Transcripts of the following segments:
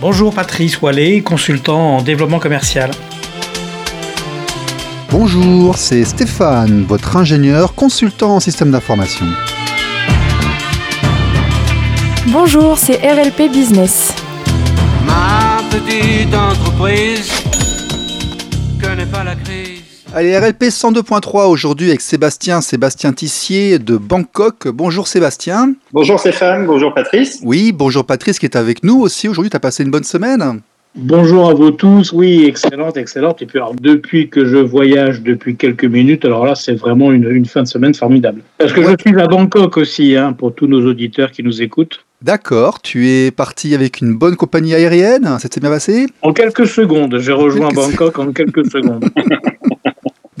Bonjour Patrice Wallet, consultant en développement commercial. Bonjour, c'est Stéphane, votre ingénieur consultant en système d'information. Bonjour, c'est RLP Business. Ma petite entreprise connaît pas la crise. Allez, RLP 102.3 aujourd'hui avec Sébastien, Sébastien Tissier de Bangkok. Bonjour Sébastien. Bonjour Stéphane, bonjour Patrice. Oui, bonjour Patrice qui est avec nous aussi aujourd'hui. Tu as passé une bonne semaine? Bonjour à vous tous, oui, excellente, excellente. Et puis alors, depuis que je voyage depuis quelques minutes, alors là, c'est vraiment une, une, fin de semaine formidable. Parce que je suis à Bangkok aussi, hein, pour tous nos auditeurs qui nous écoutent. D'accord, tu es parti avec une bonne compagnie aérienne, ça s'est bien passé? En quelques secondes, j'ai rejoint Bangkok en quelques secondes.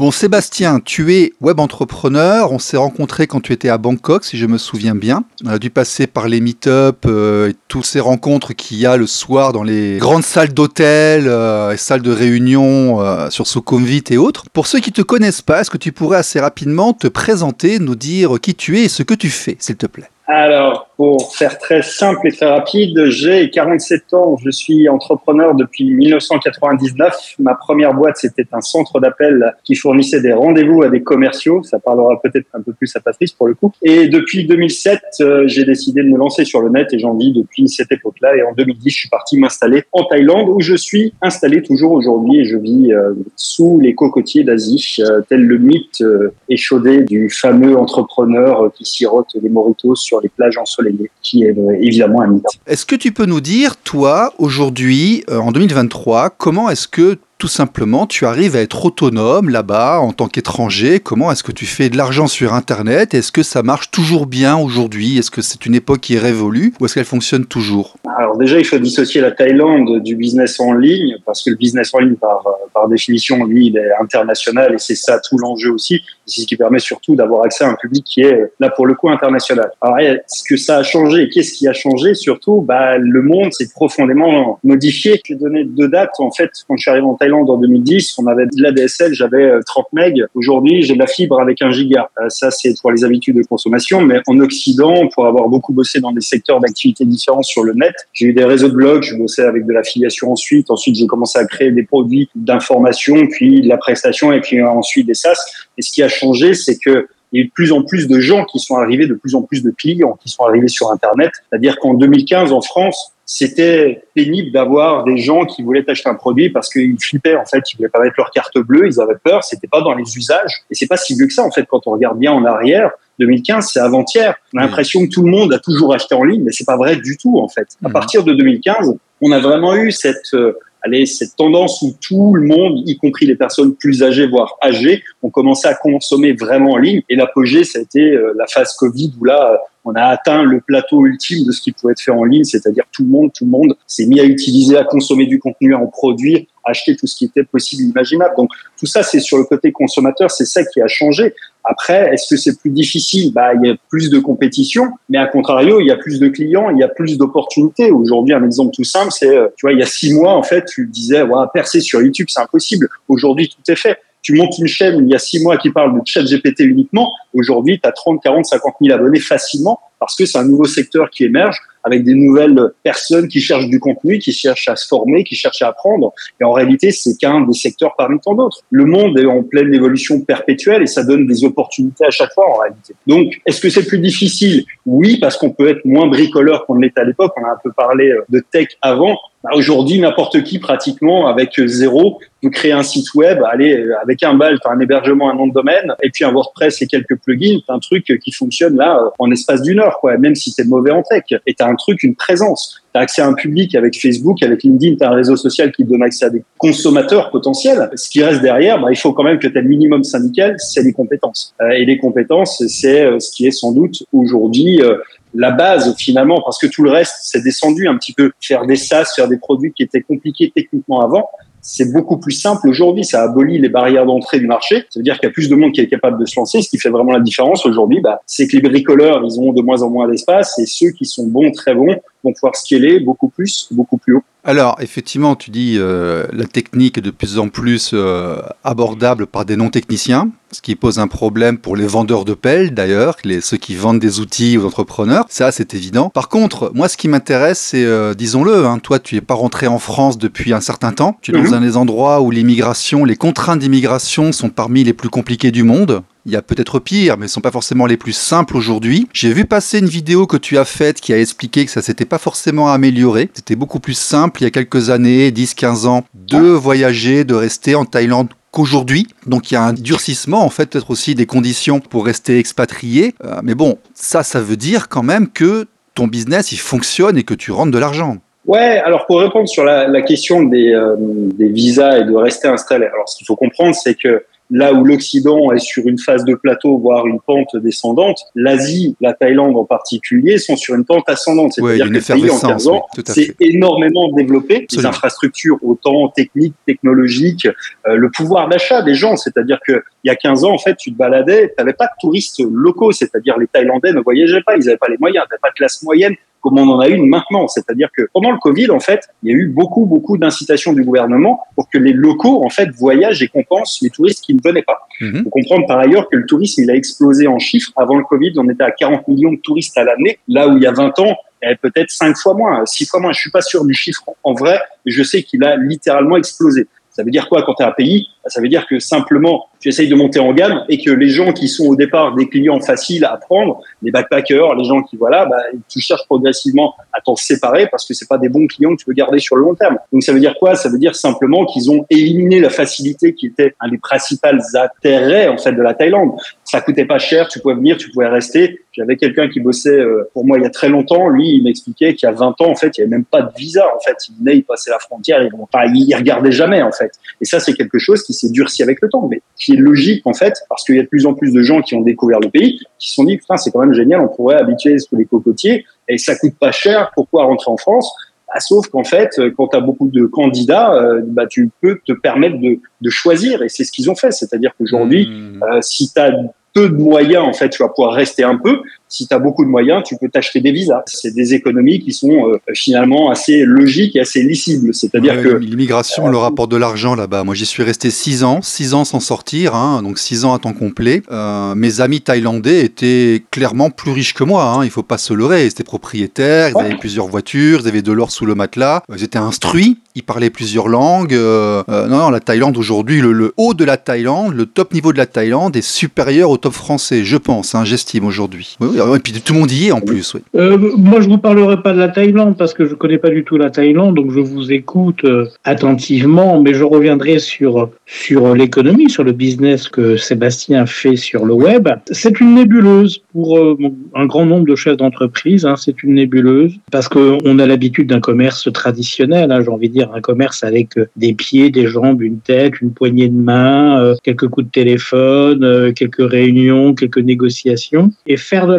Bon, Sébastien, tu es web entrepreneur. On s'est rencontrés quand tu étais à Bangkok, si je me souviens bien. On a dû passer par les meet-up euh, et toutes ces rencontres qu'il y a le soir dans les grandes salles d'hôtel euh, salles de réunion euh, sur Sukhumvit et autres. Pour ceux qui ne te connaissent pas, est-ce que tu pourrais assez rapidement te présenter, nous dire qui tu es et ce que tu fais, s'il te plaît? Alors, pour faire très simple et très rapide, j'ai 47 ans, je suis entrepreneur depuis 1999. Ma première boîte, c'était un centre d'appel qui fournissait des rendez-vous à des commerciaux. Ça parlera peut-être un peu plus à Patrice pour le coup. Et depuis 2007, euh, j'ai décidé de me lancer sur le net et j'en vis depuis cette époque-là. Et en 2010, je suis parti m'installer en Thaïlande où je suis installé toujours aujourd'hui et je vis euh, sous les cocotiers d'Asie, euh, tel le mythe échaudé du fameux entrepreneur qui sirote les moritos sur les plages ensoleillées, qui est euh, évidemment un mythe. Est-ce que tu peux nous dire, toi, aujourd'hui, euh, en 2023, comment est-ce que tout simplement, tu arrives à être autonome là-bas en tant qu'étranger. Comment est-ce que tu fais de l'argent sur Internet? Est-ce que ça marche toujours bien aujourd'hui? Est-ce que c'est une époque qui est révolue ou est-ce qu'elle fonctionne toujours? Alors déjà, il faut dissocier la Thaïlande du business en ligne parce que le business en ligne, par, définition, lui, il est international et c'est ça tout l'enjeu aussi. C'est ce qui permet surtout d'avoir accès à un public qui est là pour le coup international. Alors, ce que ça a changé, qu'est-ce qui a changé? Surtout, bah, le monde s'est profondément modifié. Je vais donner deux dates. En fait, quand je suis arrivé en Thaïlande, en 2010, on avait de la DSL, j'avais 30 euh, MB. Aujourd'hui, j'ai de la fibre avec 1 giga. Euh, ça, c'est pour les habitudes de consommation. Mais en Occident, pour avoir beaucoup bossé dans des secteurs d'activité différents sur le net, j'ai eu des réseaux de blogs, je bossais avec de l'affiliation ensuite. Ensuite, j'ai commencé à créer des produits d'information, puis de la prestation, et puis ensuite des SaaS. Et ce qui a changé, c'est que il y a eu de plus en plus de gens qui sont arrivés, de plus en plus de clients qui sont arrivés sur Internet. C'est-à-dire qu'en 2015, en France, c'était pénible d'avoir des gens qui voulaient acheter un produit parce qu'ils flippaient en fait, ils voulaient pas mettre leur carte bleue, ils avaient peur, c'était pas dans les usages et c'est pas si vieux que ça en fait quand on regarde bien en arrière. 2015, c'est avant-hier. On a l'impression que tout le monde a toujours acheté en ligne, mais c'est pas vrai du tout en fait. À partir de 2015, on a vraiment eu cette euh, allez, cette tendance où tout le monde, y compris les personnes plus âgées, voire âgées, ont commencé à consommer vraiment en ligne. Et l'apogée, ça a été euh, la phase Covid où là, on a atteint le plateau ultime de ce qui pouvait être fait en ligne, c'est-à-dire tout le monde, tout le monde s'est mis à utiliser, à consommer du contenu, à en produire, à acheter tout ce qui était possible, imaginable. Donc tout ça, c'est sur le côté consommateur, c'est ça qui a changé. Après, est-ce que c'est plus difficile? Bah, il y a plus de compétition, mais à contrario, il y a plus de clients, il y a plus d'opportunités. Aujourd'hui, un exemple tout simple, c'est, euh, tu vois, il y a six mois, en fait, tu disais, ouais, percer sur YouTube, c'est impossible. Aujourd'hui, tout est fait. Tu montes une chaîne il y a six mois qui parle de chat GPT uniquement. Aujourd'hui, tu as 30, 40, 50 000 abonnés facilement parce que c'est un nouveau secteur qui émerge avec des nouvelles personnes qui cherchent du contenu, qui cherchent à se former, qui cherchent à apprendre. Et en réalité, c'est qu'un des secteurs parmi tant d'autres. Le monde est en pleine évolution perpétuelle et ça donne des opportunités à chaque fois en réalité. Donc, est-ce que c'est plus difficile Oui, parce qu'on peut être moins bricoleur qu'on l'était à l'époque. On a un peu parlé de tech avant. Bah, aujourd'hui, n'importe qui, pratiquement, avec zéro, peut créer un site web, aller avec un bal, as un hébergement, un nom de domaine, et puis un WordPress et quelques plugins, un truc qui fonctionne là en espace d'une heure, quoi, même si tu es mauvais en tech. Et tu un truc, une présence. Tu as accès à un public avec Facebook, avec LinkedIn, tu as un réseau social qui donne accès à des consommateurs potentiels. Ce qui reste derrière, bah, il faut quand même que tu aies le minimum syndical, c'est les compétences. Euh, et les compétences, c'est euh, ce qui est sans doute aujourd'hui euh, la base finalement, parce que tout le reste, c'est descendu un petit peu. Faire des SaaS, faire des produits qui étaient compliqués techniquement avant, c'est beaucoup plus simple aujourd'hui. Ça abolit les barrières d'entrée du marché. Ça veut dire qu'il y a plus de monde qui est capable de se lancer. Ce qui fait vraiment la différence aujourd'hui, bah, c'est que les bricoleurs, ils ont de moins en moins d'espace et ceux qui sont bons, très bons, vont pouvoir scaler beaucoup plus, beaucoup plus haut. Alors, effectivement, tu dis euh, la technique est de plus en plus euh, abordable par des non-techniciens, ce qui pose un problème pour les vendeurs de pelles, d'ailleurs, les, ceux qui vendent des outils aux entrepreneurs. Ça, c'est évident. Par contre, moi, ce qui m'intéresse, c'est, euh, disons-le, hein, toi, tu n'es pas rentré en France depuis un certain temps. Tu es dans Mhm. un des endroits où l'immigration, les contraintes d'immigration sont parmi les plus compliquées du monde. Il y a peut-être pire, mais ne sont pas forcément les plus simples aujourd'hui. J'ai vu passer une vidéo que tu as faite qui a expliqué que ça s'était pas forcément amélioré. C'était beaucoup plus simple il y a quelques années, 10-15 ans, de voyager, de rester en Thaïlande qu'aujourd'hui. Donc il y a un durcissement, en fait, peut-être aussi des conditions pour rester expatrié. Euh, mais bon, ça, ça veut dire quand même que ton business, il fonctionne et que tu rentres de l'argent. Ouais, alors pour répondre sur la, la question des, euh, des visas et de rester installé, alors ce qu'il faut comprendre, c'est que là où l'Occident est sur une phase de plateau, voire une pente descendante, l'Asie, la Thaïlande en particulier, sont sur une pente ascendante. C'est-à-dire que le pays en effervescence, 15 ans s'est énormément développé, les Absolument. infrastructures autant techniques, technologiques, euh, le pouvoir d'achat des gens. C'est-à-dire que il y a 15 ans, en fait, tu te baladais, tu n'avais pas de touristes locaux, c'est-à-dire les Thaïlandais ne voyageaient pas, ils n'avaient pas les moyens, tu n'avais pas de classe moyenne comme on en a une maintenant. C'est-à-dire que pendant le Covid, en fait, il y a eu beaucoup, beaucoup d'incitations du gouvernement pour que les locaux, en fait, voyagent et compensent les touristes qui ne venaient pas. Il faut comprendre par ailleurs que le tourisme, il a explosé en chiffres. Avant le Covid, on était à 40 millions de touristes à l'année, là où il y a 20 ans, avait peut-être 5 fois moins, 6 fois moins. Je suis pas sûr du chiffre en vrai, mais je sais qu'il a littéralement explosé. Ça veut dire quoi quand tu es un pays Ça veut dire que simplement, tu essayes de monter en gamme et que les gens qui sont au départ des clients faciles à prendre, les backpackers, les gens qui voilà, bah, tu cherches progressivement à t'en séparer parce que c'est pas des bons clients que tu veux garder sur le long terme. Donc ça veut dire quoi? Ça veut dire simplement qu'ils ont éliminé la facilité qui était un des principaux intérêts en fait de la Thaïlande. Ça coûtait pas cher, tu pouvais venir, tu pouvais rester. J'avais quelqu'un qui bossait euh, pour moi il y a très longtemps. Lui, il m'expliquait qu'il y a 20 ans, en fait, il y avait même pas de visa. En fait, il venait, il passait la frontière, il, enfin, il regardait jamais, en fait. Et ça, c'est quelque chose qui s'est durci avec le temps, mais qui est logique, en fait, parce qu'il y a de plus en plus de gens qui ont découvert le pays, qui se sont dit, putain, c'est quand même génial, on pourrait habituer sous les cocotiers, et ça coûte pas cher, pourquoi rentrer en France? Bah, sauf qu'en fait, euh, quand tu as beaucoup de candidats, euh, bah, tu peux te permettre de, de choisir, et c'est ce qu'ils ont fait. C'est-à-dire qu'aujourd'hui, Mhm. euh, si tu as peu de moyens, en fait, tu vas pouvoir rester un peu. Si tu as beaucoup de moyens, tu peux t'acheter des visas. C'est des économies qui sont euh, finalement assez logiques et assez lisibles. C'est-à-dire Ouais, que L'immigration leur apporte de l'argent là-bas. Moi, j'y suis resté 6 ans, 6 ans sans sortir, hein, donc 6 ans à temps complet. Euh, mes amis thaïlandais étaient clairement plus riches que moi, hein, il faut pas se leurrer. Ils étaient propriétaires, ils avaient plusieurs voitures, ils avaient de l'or sous le matelas, ils étaient instruits, ils parlaient plusieurs langues. euh, euh, non, non, la Thaïlande aujourd'hui, le, le haut de la Thaïlande, le top niveau de la Thaïlande est supérieur au top français, je pense, hein, j'estime aujourd'hui. Oui, oui, et puis tout le monde y est en plus. Euh, moi, je vous parlerai pas de la Thaïlande parce que je connais pas du tout la Thaïlande, donc je vous écoute euh, attentivement, mais je reviendrai sur sur l'économie, sur le business que Sébastien fait sur le web. C'est une nébuleuse pour euh, un grand nombre de chefs d'entreprise. Hein, c'est une nébuleuse parce que on a l'habitude d'un commerce traditionnel. Hein, J'ai envie de dire un commerce avec des pieds, des jambes, une tête, une poignée de main, quelques coups de téléphone, quelques réunions, quelques négociations, et faire de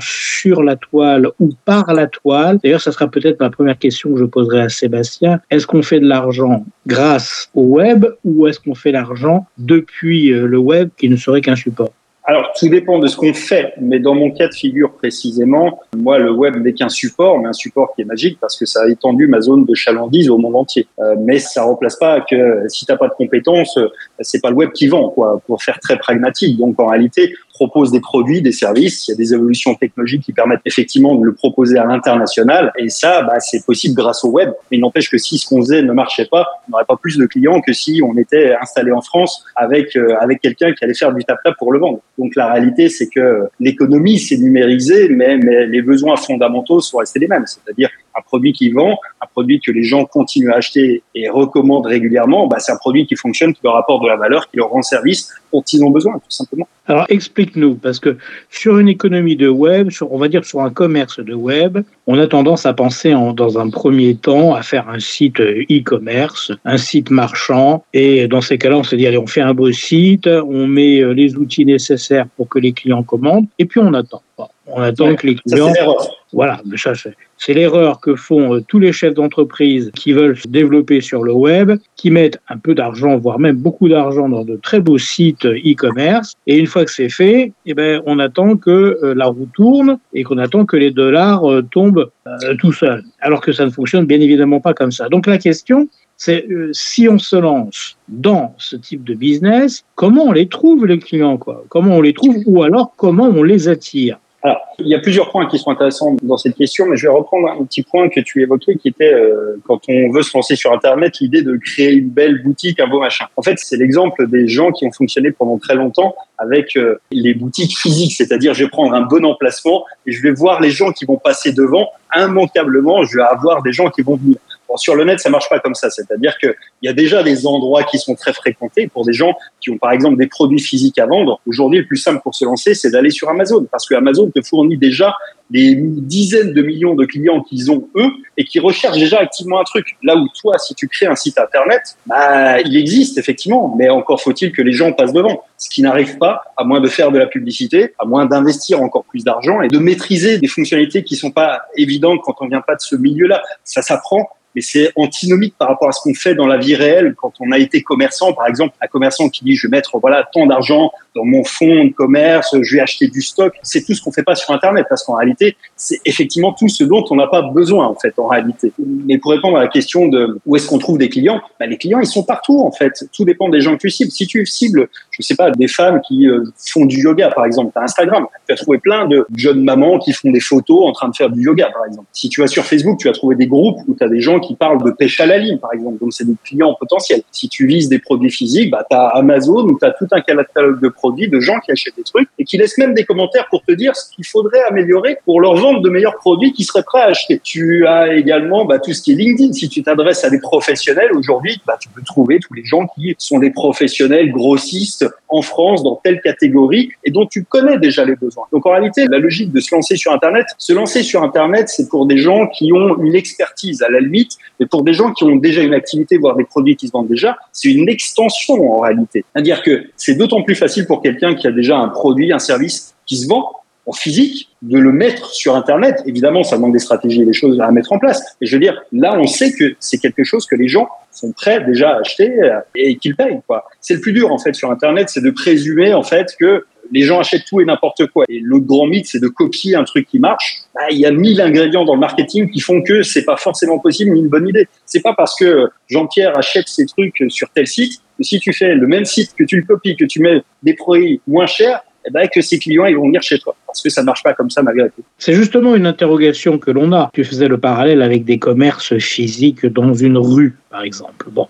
sur la toile ou par la toile. D'ailleurs, ça sera peut-être ma première question que je poserai à Sébastien. Est-ce qu'on fait de l'argent grâce au web ou est-ce qu'on fait l'argent depuis euh, le web qui ne serait qu'un support? Alors, tout dépend de ce qu'on fait, mais dans mon cas de figure précisément, moi, le web n'est qu'un support, mais un support qui est magique parce que ça a étendu ma zone de chalandise au monde entier. Euh, mais ça remplace pas que si t'as pas de compétences, euh, c'est pas le web qui vend, quoi, pour faire très pragmatique. Donc, en réalité, propose des produits, des services. Il y a des évolutions technologiques qui permettent effectivement de le proposer à l'international. Et ça, bah, c'est possible grâce au web. Mais n'empêche que si ce qu'on faisait ne marchait pas, on n'aurait pas plus de clients que si on était installé en France avec euh, avec quelqu'un qui allait faire du tap-tap pour le vendre. Donc la réalité, c'est que l'économie s'est numérisée, mais, mais les besoins fondamentaux sont restés les mêmes. C'est-à-dire un produit qui vend, un produit que les gens continuent à acheter et recommandent régulièrement, bah, c'est un produit qui fonctionne, qui leur apporte de la valeur, qui leur rend service dont ils ont besoin, tout simplement. Alors explique-nous, parce que sur une économie de web, sur, on va dire sur un commerce de web, on a tendance à penser en, dans un premier temps à faire un site euh, e-commerce, un site marchand, et dans ces cas-là, on se dit, allez, on fait un beau site, on met euh, les outils nécessaires pour que les clients commandent, et puis on attend. Bon, on attend Ouais, que les Ça, clients c'est l'erreur. Voilà, mais ça, c'est- l'erreur que font euh, tous les chefs d'entreprise qui veulent se développer sur le web, qui mettent un peu d'argent, voire même beaucoup d'argent dans de très beaux sites euh, e-commerce. Et une fois que c'est fait, eh ben, on attend que euh, la roue tourne et qu'on attend que les dollars euh, tombent tout seuls. Alors que ça ne fonctionne bien évidemment pas comme ça. Donc la question, c'est euh, si on se lance dans ce type de business, comment on les trouve les clients quoi? Comment on les trouve ou alors comment on les attire? Alors, il y a plusieurs points qui sont intéressants dans cette question, mais je vais reprendre un petit point que tu évoquais, qui était euh, quand on veut se lancer sur Internet, l'idée de créer une belle boutique, un beau machin. En fait, c'est l'exemple des gens qui ont fonctionné pendant très longtemps avec euh, les boutiques physiques, c'est-à-dire je vais prendre un bon emplacement et je vais voir les gens qui vont passer devant. Immanquablement, je vais avoir des gens qui vont venir. Sur le net, ça marche pas comme ça. C'est-à-dire qu'il y a déjà des endroits qui sont très fréquentés pour des gens qui ont, par exemple, des produits physiques à vendre. Aujourd'hui, le plus simple pour se lancer, c'est d'aller sur Amazon parce que Amazon te fournit déjà des dizaines de millions de clients qu'ils ont eux et qui recherchent déjà activement un truc. Là où toi, si tu crées un site internet, bah, il existe effectivement, mais encore faut-il que les gens passent devant. Ce qui n'arrive pas, à moins de faire de la publicité, à moins d'investir encore plus d'argent et de maîtriser des fonctionnalités qui sont pas évidentes quand on vient pas de ce milieu-là. Ça s'apprend, mais c'est antinomique par rapport à ce qu'on fait dans la vie réelle quand on a été commerçant. Par exemple, un commerçant qui dit je vais mettre voilà tant d'argent dans mon fonds de commerce, je vais acheter du stock. C'est tout ce qu'on fait pas sur Internet parce qu'en réalité, c'est effectivement tout ce dont on n'a pas besoin en fait en réalité. Mais pour répondre à la question de où est-ce qu'on trouve des clients, bah, les clients ils sont partout en fait. Tout dépend des gens que tu cibles. Si tu cibles, je sais pas, des femmes qui euh, font du yoga par exemple, tu as Instagram, tu vas trouver plein de jeunes mamans qui font des photos en train de faire du yoga par exemple. Si tu vas sur Facebook, tu vas trouver des groupes où tu as des gens qui parlent de pêche à la ligne par exemple. Donc c'est des clients potentiels. Si tu vises des produits physiques, bah tu as Amazon où tu as tout un catalogue de produits de gens qui achètent des trucs et qui laissent même des commentaires pour te dire ce qu'il faudrait améliorer pour leur vendre de meilleurs produits qu'ils seraient prêts à acheter. Tu as également bah, tout ce qui est LinkedIn. Si tu t'adresses à des professionnels aujourd'hui, bah, tu peux trouver tous les gens qui sont des professionnels grossistes en France dans telle catégorie et dont tu connais déjà les besoins. Donc en réalité, la logique de se lancer sur Internet, se lancer sur Internet, c'est pour des gens qui ont une expertise à la limite, mais pour des gens qui ont déjà une activité, voire des produits qui se vendent déjà, c'est une extension en réalité. C'est-à-dire que c'est d'autant plus facile pour quelqu'un qui a déjà un produit, un service qui se vend en physique, de le mettre sur Internet. Évidemment, ça demande des stratégies et des choses à mettre en place. Et je veux dire, là, on sait que c'est quelque chose que les gens sont prêts déjà à acheter euh, et qu'ils payent. Quoi. C'est le plus dur en fait sur Internet, c'est de présumer en fait que les gens achètent tout et n'importe quoi. Et l'autre grand mythe, c'est de copier un truc qui marche. Bah, il y a mille ingrédients dans le marketing qui font que c'est pas forcément possible ni une bonne idée. C'est pas parce que Jean-Pierre achète ses trucs sur tel site que si tu fais le même site, que tu le copies, que tu mets des produits moins chers, eh ben, que ces clients ils vont venir chez toi. Parce que ça marche pas comme ça malgré tout. C'est justement une interrogation que l'on a. Tu faisais le parallèle avec des commerces physiques dans une rue, par exemple. Bon.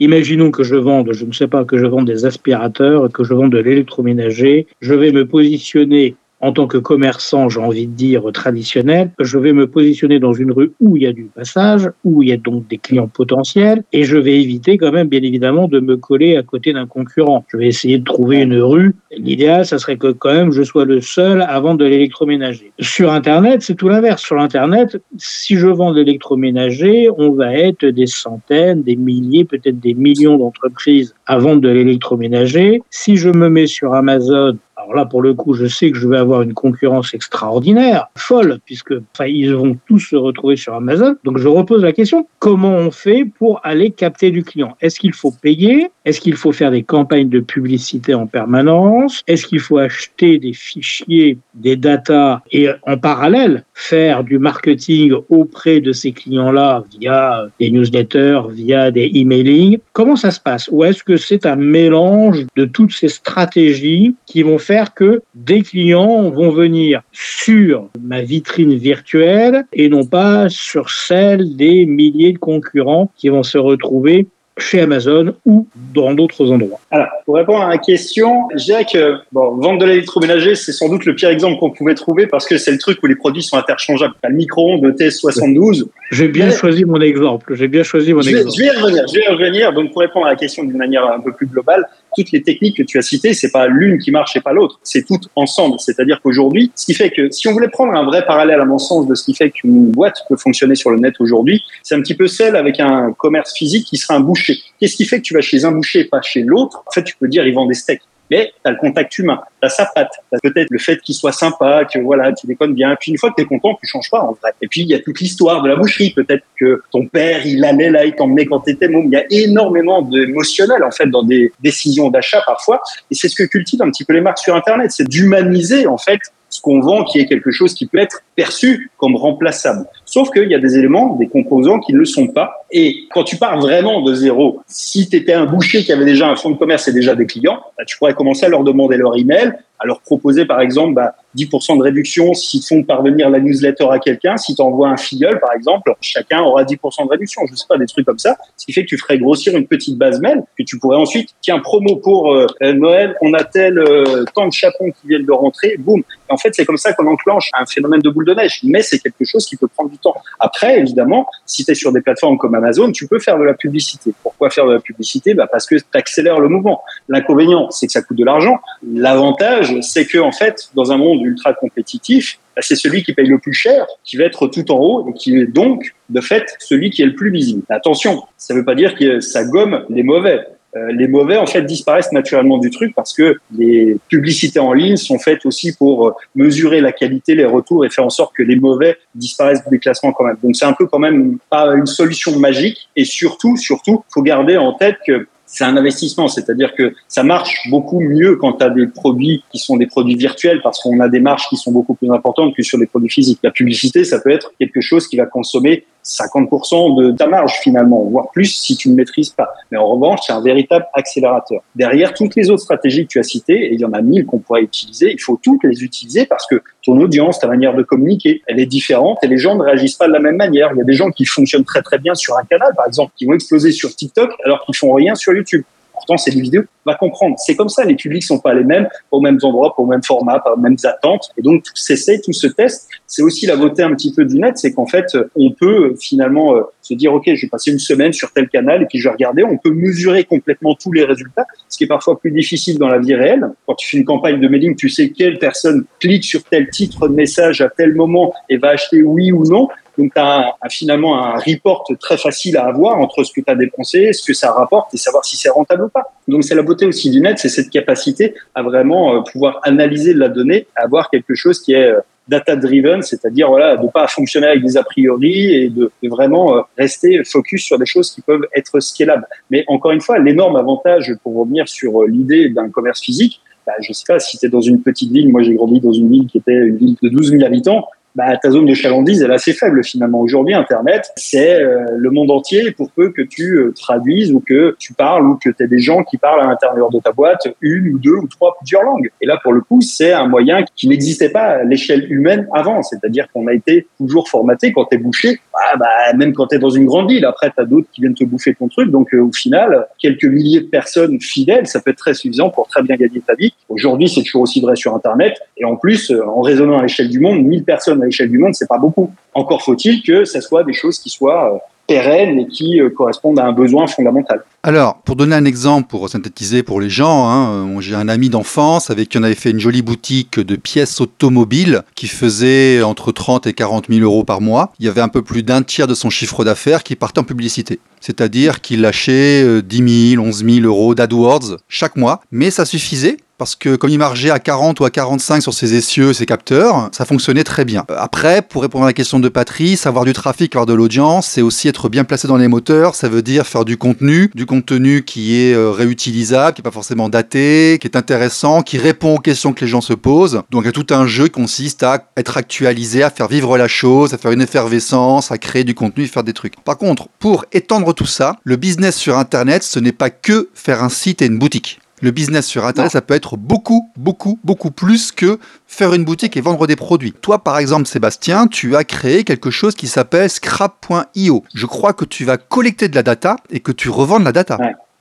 Imaginons que je vende, je ne sais pas, que je vende des aspirateurs, que je vende de l'électroménager. Je vais me positionner en tant que commerçant, j'ai envie de dire traditionnel, je vais me positionner dans une rue où il y a du passage, où il y a donc des clients potentiels, et je vais éviter quand même, bien évidemment, de me coller à côté d'un concurrent. Je vais essayer de trouver une rue. L'idéal, ça serait que quand même je sois le seul à vendre de l'électroménager. Sur Internet, c'est tout l'inverse. Sur Internet, si je vends de l'électroménager, on va être des centaines, des milliers, peut-être des millions d'entreprises à vendre de l'électroménager. Si je me mets sur Amazon, alors là, pour le coup, je sais que je vais avoir une concurrence extraordinaire, folle, puisque ils vont tous se retrouver sur Amazon. Donc, je repose la question. Comment on fait pour aller capter du client? Est-ce qu'il faut payer? Est-ce qu'il faut faire des campagnes de publicité en permanence? Est-ce qu'il faut acheter des fichiers, des datas et en parallèle faire du marketing auprès de ces clients-là via des newsletters, via des emailing Comment ça se passe? Ou est-ce que c'est un mélange de toutes ces stratégies qui vont faire que des clients vont venir sur ma vitrine virtuelle et non pas sur celle des milliers de concurrents qui vont se retrouver chez Amazon ou dans d'autres endroits Alors, pour répondre à la question, je dirais que bon, vendre de l'électroménager, c'est sans doute le pire exemple qu'on pouvait trouver parce que c'est le truc où les produits sont interchangeables. T'as le micro-ondes de TS72. J'ai bien Mais- choisi mon exemple. J'ai bien choisi mon Je vais, exemple. je vais y revenir. Je vais y revenir. Donc, pour répondre à la question d'une manière un peu plus globale, toutes les techniques que tu as citées, c'est pas l'une qui marche et pas l'autre. C'est toutes ensemble. C'est-à-dire qu'aujourd'hui, ce qui fait que si on voulait prendre un vrai parallèle à mon sens de ce qui fait qu'une boîte peut fonctionner sur le net aujourd'hui, c'est un petit peu celle avec un commerce physique qui serait un boucher. Qu'est-ce qui fait que tu vas chez un boucher et pas chez l'autre? En fait, tu peux dire, ils vendent des steaks. Mais tu as le contact humain, tu sa patte, peut-être le fait qu'il soit sympa, que voilà, tu déconnes bien. Puis une fois que tu es content, tu changes pas en vrai. Et puis il y a toute l'histoire de la boucherie, peut-être que ton père, il allait là, il t'emmenait quand tu étais môme. Il y a énormément d'émotionnel en fait dans des décisions d'achat parfois, et c'est ce que cultivent un petit peu les marques sur Internet, c'est d'humaniser en fait ce qu'on vend qui est quelque chose qui peut être perçu comme remplaçable. Sauf qu'il y a des éléments, des composants qui ne le sont pas. Et quand tu pars vraiment de zéro, si tu étais un boucher qui avait déjà un fonds de commerce et déjà des clients, bah, tu pourrais commencer à leur demander leur email, à leur proposer par exemple bah, 10% de réduction s'ils font parvenir la newsletter à quelqu'un. Si tu envoies un filleul par exemple, chacun aura 10% de réduction. Je sais pas, des trucs comme ça. Ce qui fait que tu ferais grossir une petite base mail que tu pourrais ensuite, tiens, promo pour euh, Noël, on a tel euh, tant de chapons qui viennent de rentrer, boum. Et en fait, c'est comme ça qu'on enclenche un phénomène de boule de neige. Mais c'est quelque chose qui peut prendre du temps. Après, évidemment, si tu es sur des plateformes comme Amazon, tu peux faire de la publicité. Pourquoi faire de la publicité? Bah Parce que tu accélères le mouvement. L'inconvénient, c'est que ça coûte de l'argent. L'avantage, c'est que en fait, dans un monde ultra compétitif, bah, c'est celui qui paye le plus cher qui va être tout en haut et qui est donc de fait celui qui est le plus visible. Attention, ça ne veut pas dire que ça gomme les mauvais. Euh, les mauvais en fait disparaissent naturellement du truc parce que les publicités en ligne sont faites aussi pour euh, mesurer la qualité, les retours et faire en sorte que les mauvais disparaissent des classements quand même. Donc c'est un peu quand même pas une solution magique et surtout, surtout, faut garder en tête que c'est un investissement, c'est-à-dire que ça marche beaucoup mieux quand tu as des produits qui sont des produits virtuels parce qu'on a des marges qui sont beaucoup plus importantes que sur les produits physiques. La publicité, ça peut être quelque chose qui va consommer 50% de ta marge finalement, voire plus si tu ne maîtrises pas. Mais en revanche, c'est un véritable accélérateur. Derrière toutes les autres stratégies que tu as citées, et il y en a mille qu'on pourrait utiliser, il faut toutes les utiliser parce que ton audience, ta manière de communiquer, elle est différente et les gens ne réagissent pas de la même manière. Il y a des gens qui fonctionnent très très bien sur un canal, par exemple, qui vont exploser sur TikTok alors qu'ils font rien sur YouTube pourtant c'est vidéos, va comprendre. C'est comme ça, les publics sont pas les mêmes, aux mêmes endroits, pas au même format, pas aux mêmes attentes. Et donc tout s'essaye, tout se teste. C'est aussi la beauté un petit peu du net, c'est qu'en fait, on peut finalement euh, se dire, OK, je vais passer une semaine sur tel canal et puis je vais regarder. On peut mesurer complètement tous les résultats, ce qui est parfois plus difficile dans la vie réelle. Quand tu fais une campagne de mailing, tu sais quelle personne clique sur tel titre de message à tel moment et va acheter oui ou non. Donc, tu as, finalement un report très facile à avoir entre ce que tu as dépensé, ce que ça rapporte et savoir si c'est rentable ou pas. Donc, c'est la beauté aussi du net, c'est cette capacité à vraiment euh, pouvoir analyser la donnée, avoir quelque chose qui est euh, data-driven, c'est-à-dire voilà, de pas fonctionner avec des a priori et de, vraiment euh, rester focus sur des choses qui peuvent être scalables. Mais encore une fois, l'énorme avantage pour revenir sur l'idée d'un commerce physique, bah, je sais pas si tu es dans une petite ville, moi j'ai grandi dans une ville qui était une ville de 12 000 habitants, bah, ta zone de chalandise elle est assez faible finalement. Aujourd'hui, Internet, c'est euh, le monde entier pour peu que tu euh, traduises ou que tu parles ou que tu aies des gens qui parlent à l'intérieur de ta boîte une ou deux ou trois, plusieurs langues. Et là, pour le coup, c'est un moyen qui n'existait pas à l'échelle humaine avant. C'est-à-dire qu'on a été toujours formaté quand tu es bouché, bah, bah, même quand tu es dans une grande ville. Après, tu as d'autres qui viennent te bouffer ton truc. Donc, euh, au final, quelques milliers de personnes fidèles, ça peut être très suffisant pour très bien gagner ta vie. Aujourd'hui, c'est toujours aussi vrai sur Internet. Et en plus, en raisonnant à l'échelle du monde, 1000 personnes l'échelle du monde, c'est pas beaucoup. Encore faut-il que ce soit des choses qui soient euh, pérennes et qui euh, correspondent à un besoin fondamental. Alors, pour donner un exemple, pour synthétiser pour les gens, hein, euh, j'ai un ami d'enfance avec qui on avait fait une jolie boutique de pièces automobiles qui faisait entre 30 et 40 000 euros par mois. Il y avait un peu plus d'un tiers de son chiffre d'affaires qui partait en publicité. C'est-à-dire qu'il lâchait 10 000, 11 000 euros d'AdWords chaque mois, mais ça suffisait parce que comme il margeait à 40 ou à 45 sur ses essieux, ses capteurs, ça fonctionnait très bien. Après, pour répondre à la question de Patrice, avoir du trafic, avoir de l'audience, c'est aussi être bien placé dans les moteurs, ça veut dire faire du contenu, du contenu qui est euh, réutilisable, qui n'est pas forcément daté, qui est intéressant, qui répond aux questions que les gens se posent. Donc il y a tout un jeu qui consiste à être actualisé, à faire vivre la chose, à faire une effervescence, à créer du contenu faire des trucs. Par contre, pour étendre tout ça, le business sur Internet, ce n'est pas que faire un site et une boutique. Le business sur Internet, ça peut être beaucoup, beaucoup, beaucoup plus que faire une boutique et vendre des produits. Toi, par exemple, Sébastien, tu as créé quelque chose qui s'appelle scrap.io. Je crois que tu vas collecter de la data et que tu revends de la data.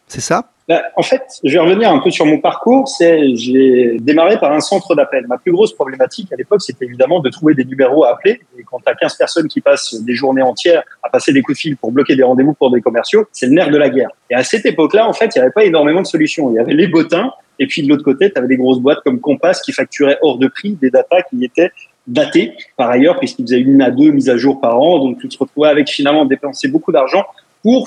C'est ça? Bah, en fait, je vais revenir un peu sur mon parcours. C'est, j'ai démarré par un centre d'appel. Ma plus grosse problématique à l'époque, c'était évidemment de trouver des numéros à appeler. Et quand tu as 15 personnes qui passent des journées entières à passer des coups de fil pour bloquer des rendez-vous pour des commerciaux, c'est le nerf de la guerre. Et à cette époque-là, en fait, il n'y avait pas énormément de solutions. Il y avait les bottins. Et puis de l'autre côté, tu avais des grosses boîtes comme Compass qui facturaient hors de prix des datas qui étaient datées par ailleurs, puisqu'ils faisaient une à deux mises à jour par an. Donc tu te retrouvais avec finalement dépenser beaucoup d'argent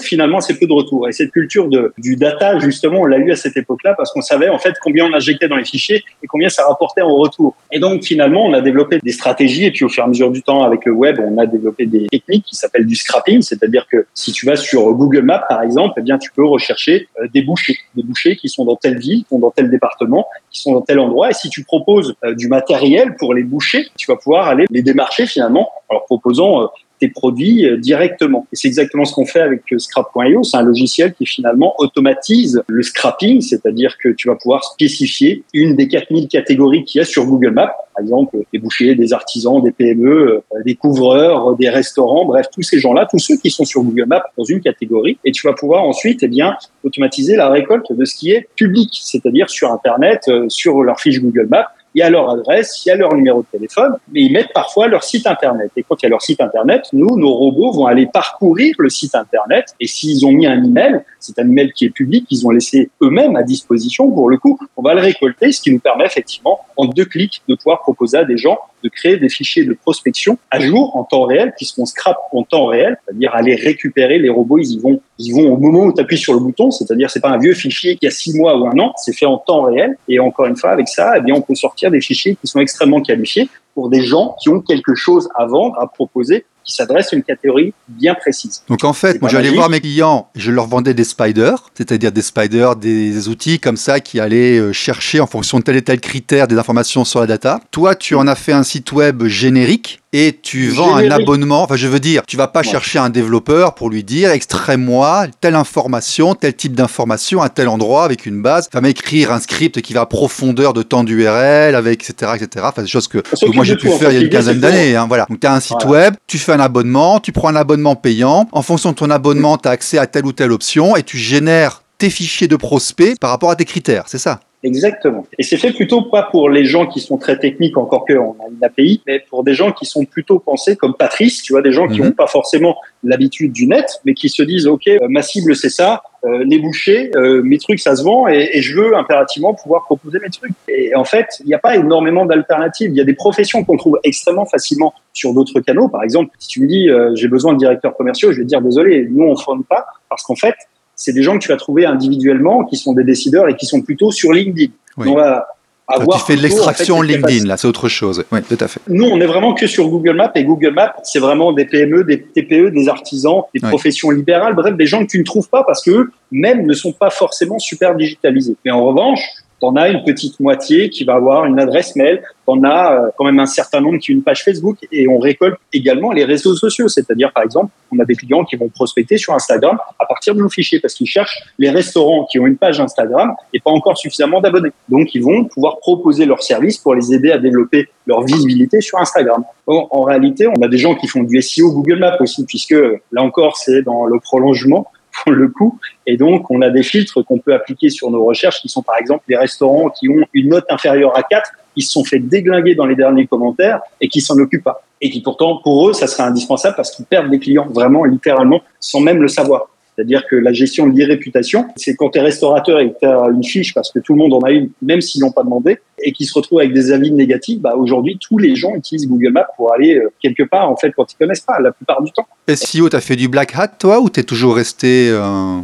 finalement assez peu de retours. Et cette culture du data, justement, on l'a eu à cette époque-là parce qu'on savait en fait combien on injectait dans les fichiers et combien ça rapportait en retour. Et donc finalement, on a développé des stratégies et puis au fur et à mesure du temps avec le web, on a développé des techniques qui s'appellent du scrapping, c'est-à-dire que si tu vas sur Google Maps par exemple, eh bien tu peux rechercher euh, des bouchers, des bouchers qui sont dans telle ville, qui sont dans tel département, qui sont dans tel endroit. Et si tu proposes euh, du matériel pour les boucher, tu vas pouvoir aller les démarcher finalement en leur proposant euh, tes produits euh, directement. Et c'est exactement ce qu'on fait avec euh, Scrap.io. C'est un logiciel qui finalement automatise le scrapping, c'est-à-dire que tu vas pouvoir spécifier une des 4000 catégories qu'il y a sur Google Maps. Par exemple, des bouchers, des artisans, des PME, euh, des couvreurs, des restaurants, bref, tous ces gens-là, tous ceux qui sont sur Google Maps dans une catégorie. Et tu vas pouvoir ensuite, eh bien, automatiser la récolte de ce qui est public, c'est-à-dire sur Internet, sur leur fiche Google Maps il y a leur adresse, il y a leur numéro de téléphone, mais ils mettent parfois leur site internet. Et quand il y a leur site internet, nous, nos robots vont aller parcourir le site internet. Et s'ils ont mis un email, c'est un email qui est public, qu'ils ont laissé eux-mêmes à disposition pour le coup, on va le récolter, ce qui nous permet effectivement en deux clics de pouvoir proposer à des gens de créer des fichiers de prospection à jour en temps réel qui seront en temps réel, c'est-à-dire aller récupérer les robots, ils y vont, ils vont au moment où tu appuies sur le bouton, c'est-à-dire c'est pas un vieux fichier qui a six mois ou un an, c'est fait en temps réel. Et encore une fois, avec ça, eh bien, on peut sortir des fichiers qui sont extrêmement qualifiés pour des gens qui ont quelque chose à vendre, à proposer qui s'adresse à une catégorie bien précise. Donc en fait, moi j'allais voir mes clients, je leur vendais des spiders, c'est-à-dire des spiders, des outils comme ça qui allaient euh, chercher en fonction de tel et tel critère des informations sur la data. Toi, tu en as fait un site web générique et tu vends un abonnement. Enfin, je veux dire, tu vas pas chercher un développeur pour lui dire extrais-moi telle information, tel type d'information à tel endroit avec une base. Va m'écrire un script qui va à profondeur de temps d'URL avec etc etc. Enfin, des choses que, moi j'ai pu faire il y a une quinzaine d'années. Hein, voilà. Donc tu as un site web, tu fais un abonnement, tu prends un abonnement payant. En fonction de ton abonnement, tu as accès à telle ou telle option et tu génères tes fichiers de prospects par rapport à tes critères. C'est ça? Exactement. Et c'est fait plutôt pas pour les gens qui sont très techniques, encore qu'on a une API, mais pour des gens qui sont plutôt pensés comme Patrice, tu vois, des gens qui n'ont mhm. pas forcément l'habitude du net, mais qui se disent, OK, euh, ma cible, c'est ça, euh, les bouchers, euh, mes trucs, ça se vend, et, et, je veux impérativement pouvoir proposer mes trucs. Et en fait, il n'y a pas énormément d'alternatives. Il y a des professions qu'on trouve extrêmement facilement sur d'autres canaux. Par exemple, si tu me dis, j'ai besoin de directeurs commerciaux, je vais te dire, désolé, nous, on ne pas, parce qu'en fait, c'est des gens que tu vas trouver individuellement, qui sont des décideurs et qui sont plutôt sur LinkedIn. On va avoir tu fais de l'extraction LinkedIn, là, c'est autre chose. Oui, tout à fait. Nous, on est vraiment que sur Google Maps et Google Maps, c'est vraiment des PME, des TPE, des artisans, des professions libérales, bref, des gens que tu ne trouves pas parce que même ne sont pas forcément super digitalisés. Mais en revanche, T'en as une petite moitié qui va avoir une adresse mail. T'en as euh, quand même un certain nombre qui ont une page Facebook et on récolte également les réseaux sociaux. C'est-à-dire, par exemple, on a des clients qui vont prospecter sur Instagram à partir de nos fichiers parce qu'ils cherchent les restaurants qui ont une page Instagram et pas encore suffisamment d'abonnés. Donc, ils vont pouvoir proposer leurs services pour les aider à développer leur visibilité sur Instagram. en réalité, on a des gens qui font du SEO Google Maps aussi, puisque là encore, c'est dans le prolongement le coup. Et donc, on a des filtres qu'on peut appliquer sur nos recherches qui sont par exemple les restaurants qui ont une note inférieure à 4, qui se sont fait déglinguer dans les derniers commentaires et qui s'en occupent pas. Et qui pourtant, pour eux, ça serait indispensable parce qu'ils perdent des clients vraiment littéralement sans même le savoir. C'est-à-dire que la gestion de l'irréputation, c'est quand tu es restaurateur et que tu as une fiche, parce que tout le monde en a une, même s'ils n'ont pas demandé, et qui se retrouvent avec des avis négatifs, bah aujourd'hui, tous les gens utilisent Google Maps pour aller euh, quelque part, en fait, quand ils connaissent pas, la plupart du temps. SEO, tu as fait du black hat, toi, ou tu es toujours resté... Euh,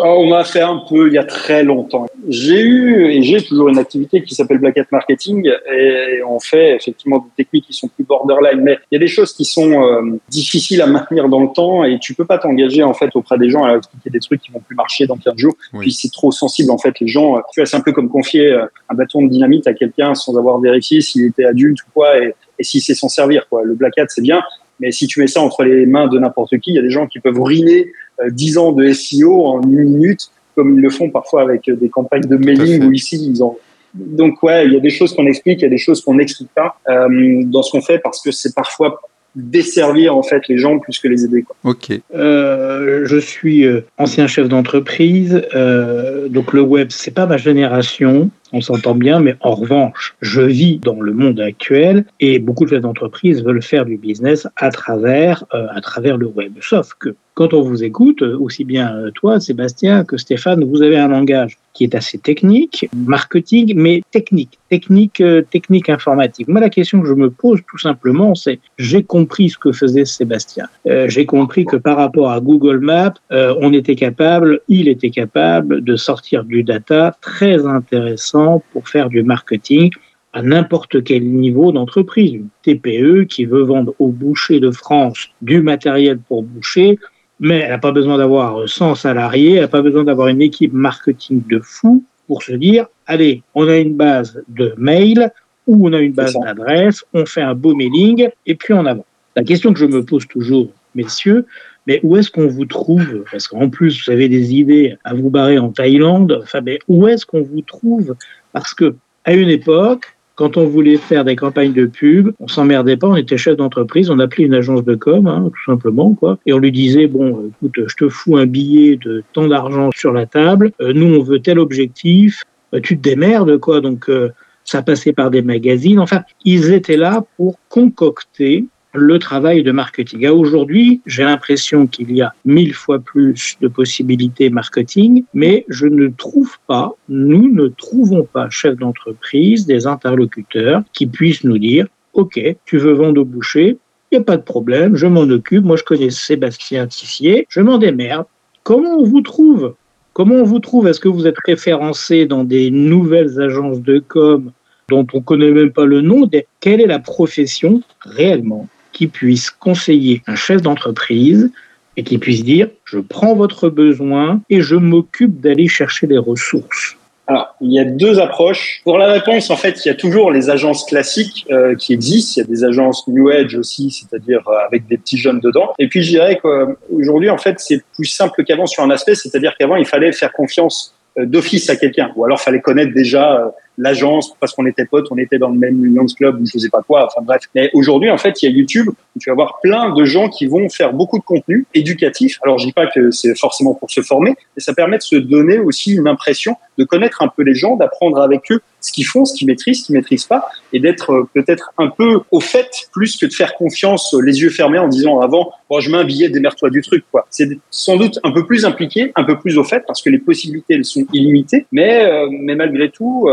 on m'a fait un peu il y a très longtemps. J'ai eu et j'ai toujours une activité qui s'appelle Black Hat Marketing et on fait effectivement des techniques qui sont plus borderline, mais il y a des choses qui sont euh, difficiles à maintenir dans le temps et tu peux pas t'engager en fait auprès des gens à expliquer des trucs qui vont plus marcher dans 15 jours. Puis c'est trop sensible en fait les gens. Euh, tu vois, c'est un peu comme confier euh, un bâton de dynamite à quelqu'un sans avoir vérifié s'il était adulte ou quoi et, et si c'est s'en servir quoi. Le Black Hat c'est bien, mais si tu mets ça entre les mains de n'importe qui, il y a des gens qui peuvent ruiner 10 ans de SEO en une minute, comme ils le font parfois avec des campagnes de mailing où ici ils ont. Donc ouais, il y a des choses qu'on explique, il y a des choses qu'on n'explique pas euh, dans ce qu'on fait parce que c'est parfois desservir en fait les gens plus que les aider. Quoi. Ok. Euh, je suis euh, ancien chef d'entreprise, euh, donc le web c'est pas ma génération. On s'entend bien, mais en revanche, je vis dans le monde actuel et beaucoup de chefs d'entreprise veulent faire du business à travers, euh, à travers le web. Sauf que quand on vous écoute, euh, aussi bien euh, toi, Sébastien, que Stéphane, vous avez un langage qui est assez technique, marketing, mais technique, technique, technique informatique. Moi, la question que je me pose tout simplement, c'est j'ai compris ce que faisait Sébastien. j'ai compris que par rapport à Google Maps, on était capable, il était capable de sortir du data très intéressant pour faire du marketing à n'importe quel niveau d'entreprise. Une TPE qui veut vendre au boucher de France du matériel pour boucher, mais elle n'a pas besoin d'avoir 100 salariés, elle n'a pas besoin d'avoir une équipe marketing de fou pour se dire, allez, on a une base de mail ou on a une base d'adresse, on fait un beau mailing et puis on avance. La question que je me pose toujours, messieurs, mais où est-ce qu'on vous trouve Parce qu'en plus, vous avez des idées à vous barrer en Thaïlande. Enfin, mais où est-ce qu'on vous trouve? Parce que à une époque, quand on voulait faire des campagnes de pub, on s'emmerdait pas, on était chef d'entreprise, on appelait une agence de com, hein, tout simplement, quoi. Et on lui disait, bon, écoute, je te fous un billet de tant d'argent sur la table, euh, nous on veut tel objectif, euh, tu te démerdes, quoi. Donc, euh, ça passait par des magazines. Enfin, ils étaient là pour concocter le travail de marketing. aujourd'hui, j'ai l'impression qu'il y a mille fois plus de possibilités marketing, mais je ne trouve pas, nous ne trouvons pas, chef d'entreprise, des interlocuteurs qui puissent nous dire, OK, tu veux vendre au boucher, il n'y a pas de problème, je m'en occupe, moi je connais Sébastien Tissier, je m'en démerde. Comment on vous trouve? Comment on vous trouve? Est-ce que vous êtes référencé dans des nouvelles agences de com dont on ne connaît même pas le nom? Quelle est la profession réellement? Qui puisse conseiller un chef d'entreprise et qui puisse dire je prends votre besoin et je m'occupe d'aller chercher les ressources. Alors, il y a deux approches. Pour la réponse, en fait, il y a toujours les agences classiques euh, qui existent. Il y a des agences New Age aussi, c'est-à-dire euh, avec des petits jeunes dedans. Et puis, je dirais qu'aujourd'hui, en fait, c'est plus simple qu'avant sur un aspect, c'est-à-dire qu'avant, il fallait faire confiance euh, d'office à quelqu'un, ou alors fallait connaître déjà l'agence parce qu'on était potes, on était dans le même Lions Club ou je sais pas quoi. Enfin bref. Mais aujourd'hui, en fait, il y a YouTube où tu vas avoir plein de gens qui vont faire beaucoup de contenu éducatif. Alors, je dis pas que c'est forcément pour se former, mais ça permet de se donner aussi une impression de connaître un peu les gens, d'apprendre avec eux ce qu'ils font, ce qu'ils maîtrisent, ce qu'ils maîtrisent pas, et d'être euh, peut-être un peu au fait plus que de faire confiance euh, les yeux fermés en disant avant, bon, je mets un billet, démerde-toi du truc, quoi. C'est sans doute un peu plus impliqué, un peu plus au fait, parce que les possibilités elles sont illimitées, mais euh, mais malgré tout,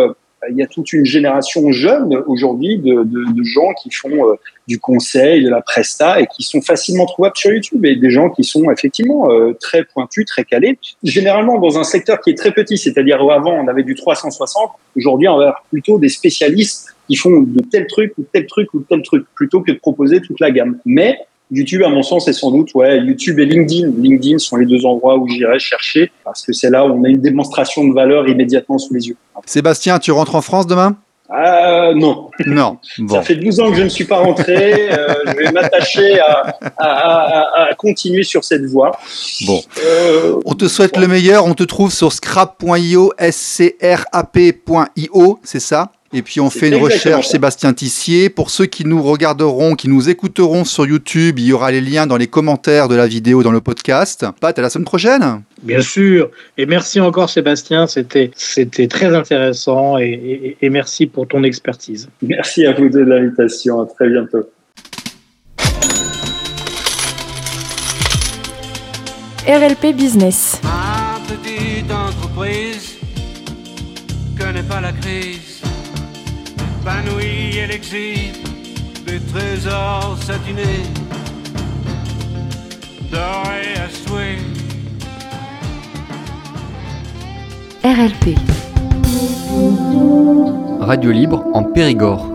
il y a toute une génération jeune aujourd'hui de, de, de, gens qui font euh, du conseil, de la presta et qui sont facilement trouvables sur YouTube et des gens qui sont effectivement euh, très pointus, très calés. Généralement dans un secteur qui est très petit, c'est-à-dire avant on avait du 360, aujourd'hui on va plutôt des spécialistes qui font de tel truc ou tel truc ou tel truc plutôt que de proposer toute la gamme. Mais YouTube, à mon sens, c'est sans doute ouais, YouTube et LinkedIn. LinkedIn sont les deux endroits où j'irai chercher parce que c'est là où on a une démonstration de valeur immédiatement sous les yeux. Sébastien, tu rentres en France demain? Euh, non. Non. Bon. Ça fait 12 ans que je ne suis pas rentré. Euh, je vais m'attacher à, à, à, à, continuer sur cette voie. Bon. Euh, on te souhaite le meilleur. On te trouve sur scrap.io, scrap.io, c'est ça? Et puis on fait une recherche Sébastien Tissier. Pour ceux qui nous regarderont, qui nous écouteront sur YouTube, il y aura les liens dans les commentaires de la vidéo dans le podcast. Pat, à la semaine prochaine. Bien sûr. Et merci encore Sébastien, c'était c'était très intéressant et, et, et merci pour ton expertise. Merci à vous de l'invitation. À très bientôt. RLP Business. Ma petite entreprise connaît pas la crise épanouie, elle exhibe des trésors satinés, dorés à souhait. RLP. Radio libre en Périgord.